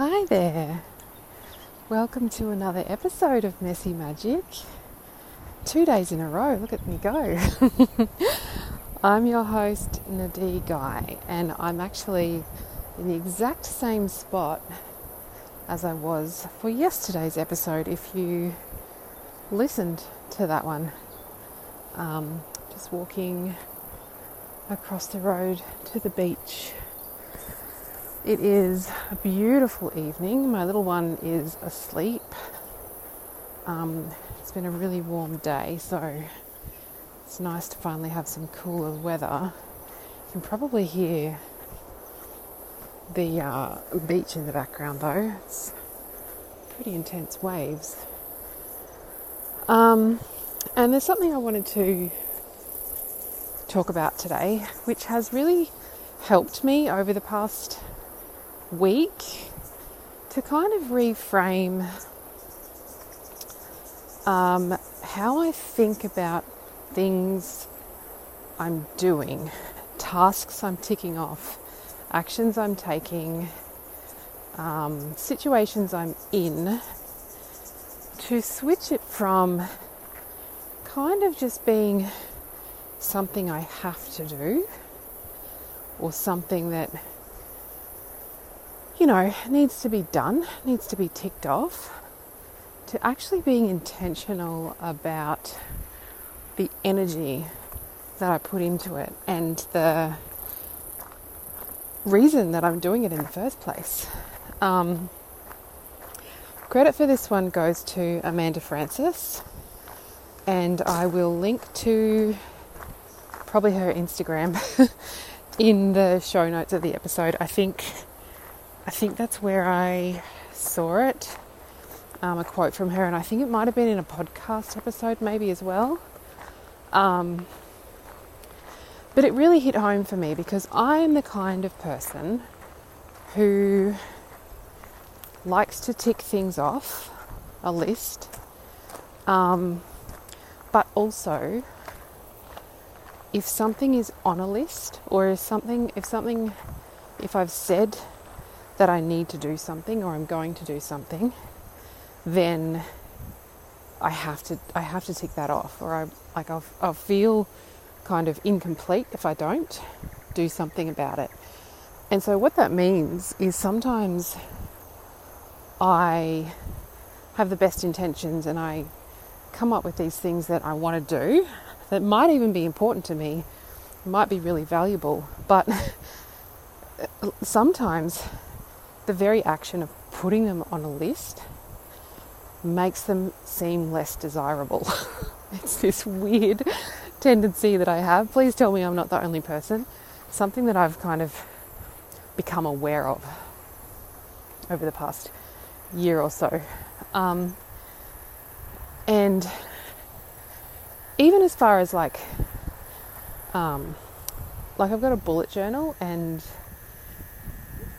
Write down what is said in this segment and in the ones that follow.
Hi there. Welcome to another episode of Messy Magic. Two days in a row, look at me go. I'm your host, Nadee Guy, and I'm actually in the exact same spot as I was for yesterday's episode if you listened to that one. Um, just walking across the road to the beach it is a beautiful evening. My little one is asleep. Um, it's been a really warm day, so it's nice to finally have some cooler weather. You can probably hear the uh, beach in the background, though. It's pretty intense waves. Um, and there's something I wanted to talk about today, which has really helped me over the past week to kind of reframe um, how I think about things I'm doing, tasks I'm ticking off, actions I'm taking, um, situations I'm in, to switch it from kind of just being something I have to do or something that you know, needs to be done, needs to be ticked off, to actually being intentional about the energy that I put into it and the reason that I'm doing it in the first place. Um, credit for this one goes to Amanda Frances, and I will link to probably her Instagram in the show notes of the episode. I think I think that's where I saw it. Um, a quote from her, and I think it might have been in a podcast episode, maybe as well. Um, but it really hit home for me because I am the kind of person who likes to tick things off a list, um, but also if something is on a list or if something, if something, if I've said that I need to do something or I'm going to do something, then I have to I have to tick that off, or I like I'll, I'll feel kind of incomplete if I don't do something about it. And so what that means is sometimes I have the best intentions and I come up with these things that I want to do that might even be important to me, might be really valuable, but sometimes the very action of putting them on a list makes them seem less desirable. it's this weird tendency that I have. Please tell me I'm not the only person. Something that I've kind of become aware of over the past year or so. Um, and even as far as like, um, like I've got a bullet journal and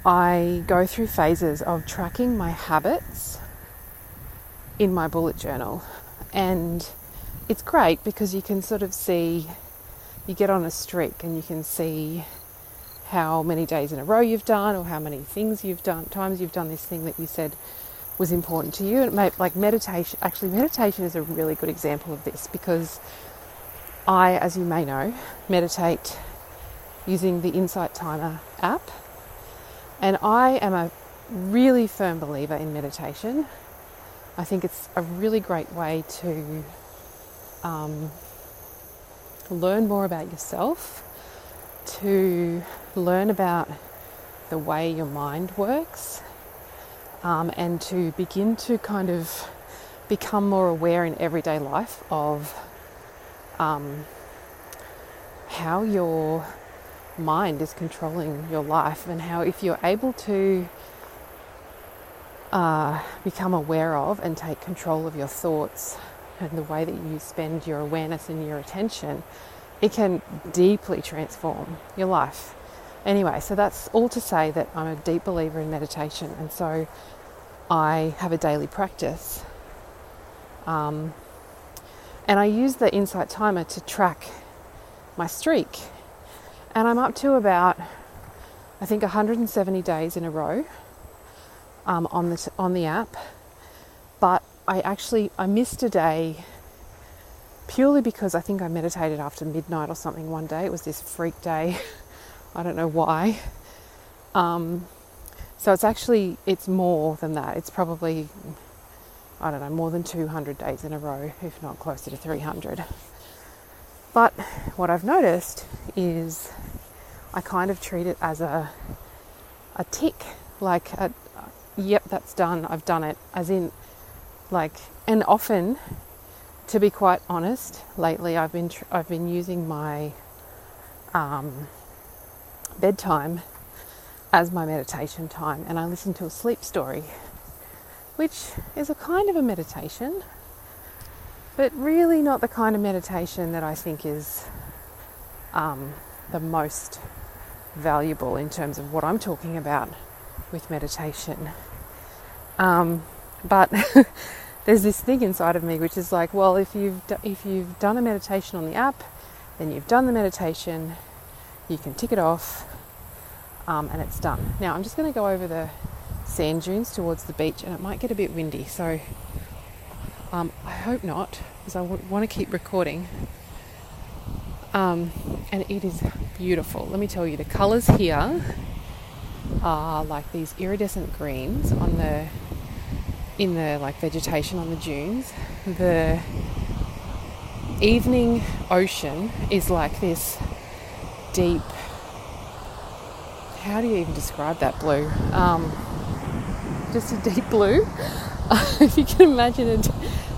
I go through phases of tracking my habits in my bullet journal. And it's great because you can sort of see, you get on a streak and you can see how many days in a row you've done or how many things you've done, times you've done this thing that you said was important to you. And may, like meditation, actually, meditation is a really good example of this because I, as you may know, meditate using the Insight Timer app and I am a really firm believer in meditation. I think it's a really great way to um, learn more about yourself, to learn about the way your mind works, um, and to begin to kind of become more aware in everyday life of um, how your mind is controlling your life, and how if you're able to uh, become aware of and take control of your thoughts and the way that you spend your awareness and your attention, it can deeply transform your life. Anyway, so that's all to say that I'm a deep believer in meditation, and so I have a daily practice. Um, and I use the Insight Timer to track my streak and I'm up to about, I think, 170 days in a row. um, on the on the app, but I actually I missed a day purely because I think I meditated after midnight or something one day. It was this freak day. I don't know why. Um, so it's actually it's more than that. It's probably I don't know more than 200 days in a row, if not closer to 300. But what I've noticed is I kind of treat it as a a tick, like a, yep, that's done. I've done it. As in, like, and often, to be quite honest, lately I've been tr- I've been using my um, bedtime as my meditation time, and I listen to a sleep story, which is a kind of a meditation, but really not the kind of meditation that I think is um, the most valuable in terms of what I'm talking about with meditation. Um, but there's this thing inside of me which is like, well, if you've if you've done a meditation on the app, then you've done the meditation. You can tick it off, um, and it's done. Now I'm just going to go over the sand dunes towards the beach, and it might get a bit windy, so um, I hope not, because I w- want to keep recording. Um, and it is beautiful. Let me tell you, the colours here are like these iridescent greens on the in the like vegetation on the dunes. The evening ocean is like this deep. How do you even describe that blue? Um, just a deep blue. if you can imagine a,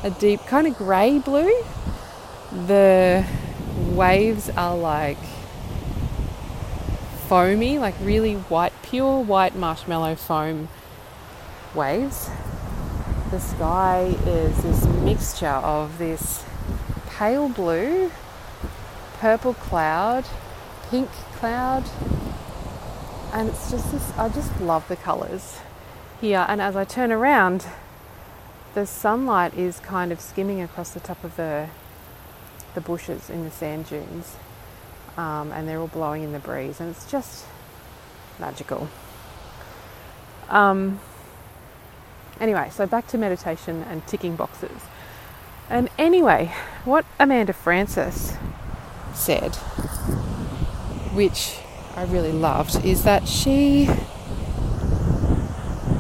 a deep kind of grey blue. The waves are like foamy, like really white, pure white marshmallow foam waves. The sky is this mixture of this pale blue, purple cloud, pink cloud, and it's just this. I just love the colours here. And as I turn around, the sunlight is kind of skimming across the top of the the bushes in the sand dunes, um, and they're all blowing in the breeze, and it's just magical. Um, anyway, so back to meditation and ticking boxes. And anyway, what Amanda Frances said, which I really loved, is that she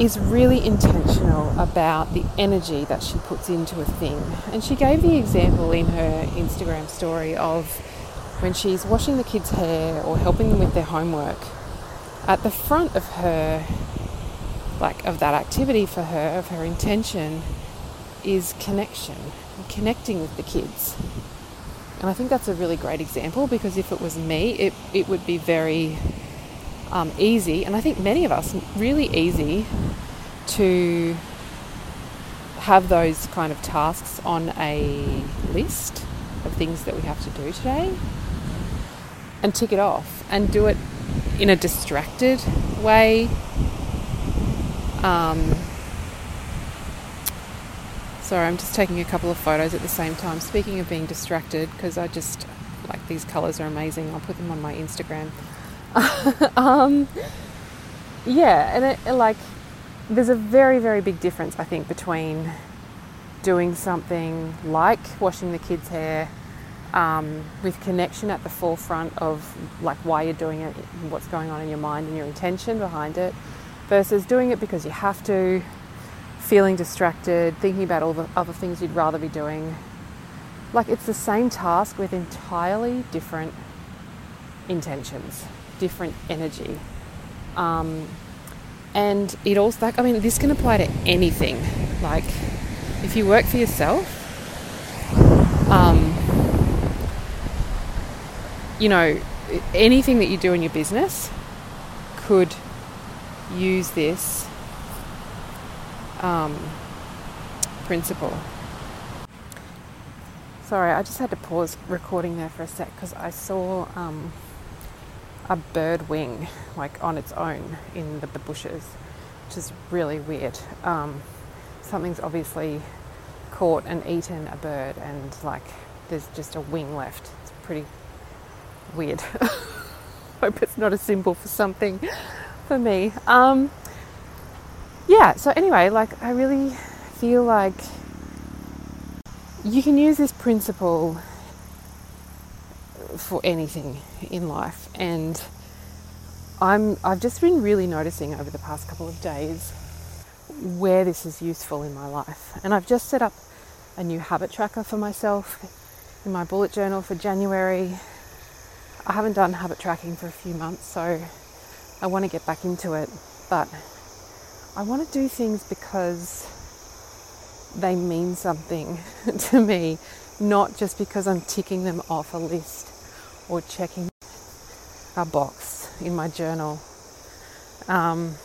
is really intentional about the energy that she puts into a thing. And she gave the example in her Instagram story of when she's washing the kids' hair or helping them with their homework. At the front of her, like of that activity for her, of her intention, is connection, connecting with the kids. And I think that's a really great example because if it was me, it, it would be very um, easy, and I think many of us, really easy to have those kind of tasks on a list of things that we have to do today and tick it off and do it in a distracted way. Um, sorry, I'm just taking a couple of photos at the same time. Speaking of being distracted, because I just like these colours are amazing, I'll put them on my Instagram. um, yeah, and it, like there's a very, very big difference, I think, between doing something like washing the kids' hair um, with connection at the forefront of like why you're doing it, what's going on in your mind, and your intention behind it, versus doing it because you have to, feeling distracted, thinking about all the other things you'd rather be doing. Like it's the same task with entirely different intentions different energy. Um, and it also, like, I mean, this can apply to anything. Like, if you work for yourself, um, you know, anything that you do in your business could use this um, principle. Sorry, I just had to pause recording there for a sec because I saw um, a bird wing like on its own in the, the bushes, which is really weird. Um, something's obviously caught and eaten a bird, and like there's just a wing left. It's pretty weird. Hope it's not a symbol for something for me. Um, yeah, so anyway, like I really feel like you can use this principle for anything in life and I'm I've just been really noticing over the past couple of days where this is useful in my life. And I've just set up a new habit tracker for myself in my bullet journal for January. I haven't done habit tracking for a few months, so I want to get back into it. But I want to do things because they mean something to me, not just because I'm ticking them off a list or checking a box in my journal. Um,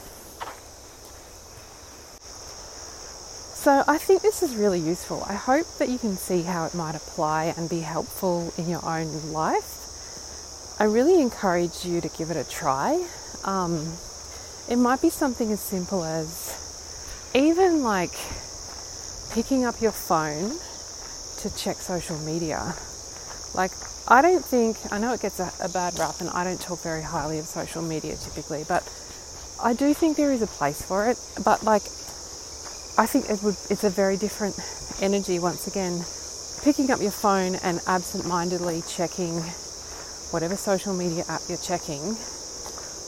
so I think this is really useful. I hope that you can see how it might apply and be helpful in your own life. I really encourage you to give it a try. Um, it might be something as simple as even like picking up your phone to check social media. Like, I don't think, I know it gets a, a bad rap and I don't talk very highly of social media typically, but I do think there is a place for it. But, like, I think it would, it's a very different energy once again. Picking up your phone and absent mindedly checking whatever social media app you're checking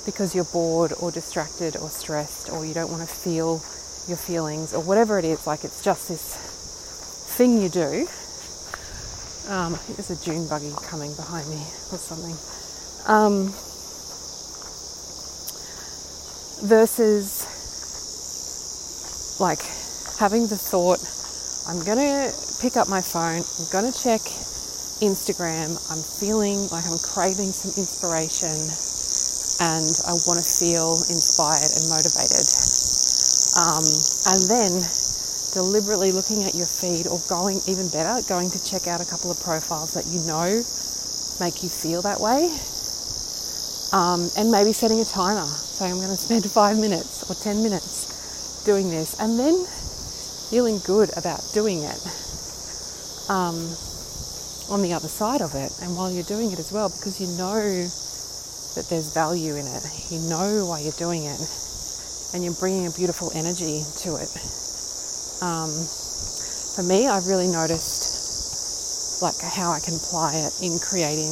because you're bored or distracted or stressed or you don't want to feel your feelings or whatever it is. Like it's just this thing you do. Um, I think there's a dune buggy coming behind me or something. Um, versus like having the thought, I'm to pick up my phone, I'm to check Instagram, I'm feeling like I'm craving some inspiration and I want to feel inspired and motivated. Um, and then deliberately looking at your feed or going even better, going to check out a couple of profiles that you know make you feel that way. Um, and maybe setting a timer, saying I'm going to spend five minutes or 10 minutes doing this, and then feeling good about doing it um, on the other side of it, and while you're doing it as well, because you know that there's value in it. You know why you're doing it, and you're bringing a beautiful energy to it. Um, for me, I've really noticed like how I can apply it in creating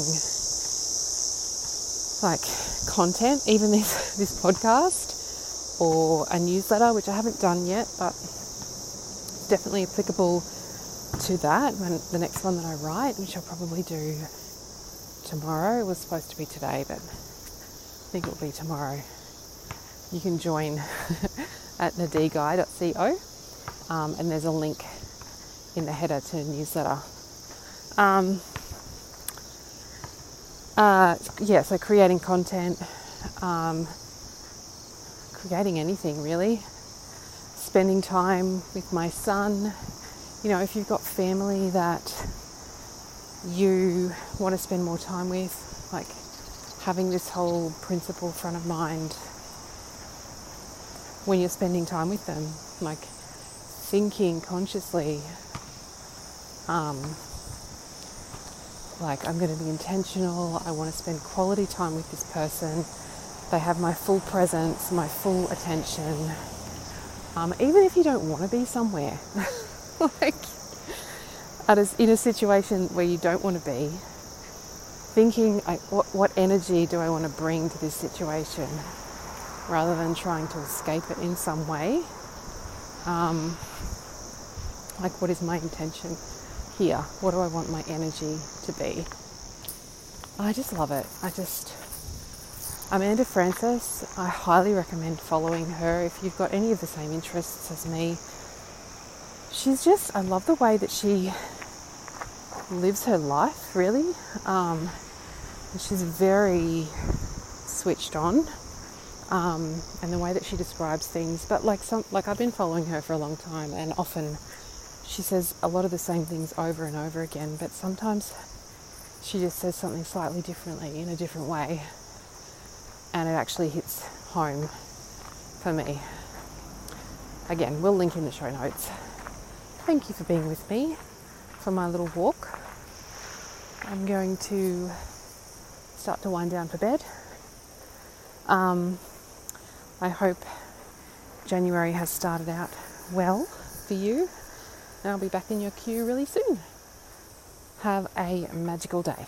like content, even this this podcast or a newsletter, which I haven't done yet, but it's definitely applicable to that. When the next one that I write, which I'll probably do tomorrow, was supposed to be today, but I think it will be tomorrow. You can join at nadeeguy.co um, and there's a link in the header to the newsletter. Um, uh, yeah, so creating content, um, creating anything really, spending time with my son. You know, if you've got family that you want to spend more time with, like having this whole principle front of mind when you're spending time with them, like thinking consciously, um, like I'm going to be intentional, I want to spend quality time with this person, they have my full presence, my full attention, um, even if you don't want to be somewhere, like at a, in a situation where you don't want to be, thinking what, what energy do I want to bring to this situation rather than trying to escape it in some way. Um, like, what is my intention here? What do I want my energy to be? I just love it. I just, Amanda Frances, I highly recommend following her if you've got any of the same interests as me. She's just, I love the way that she lives her life, really. Um, she's very switched on, um, and the way that she describes things. But like some, like I've been following her for a long time, and often she says a lot of the same things over and over again. But sometimes she just says something slightly differently in a different way, and it actually hits home for me. Again, we'll link in the show notes. Thank you for being with me for my little walk. I'm going to start to wind down for bed. Um, I hope January has started out well for you. And I'll be back in your queue really soon. Have a magical day.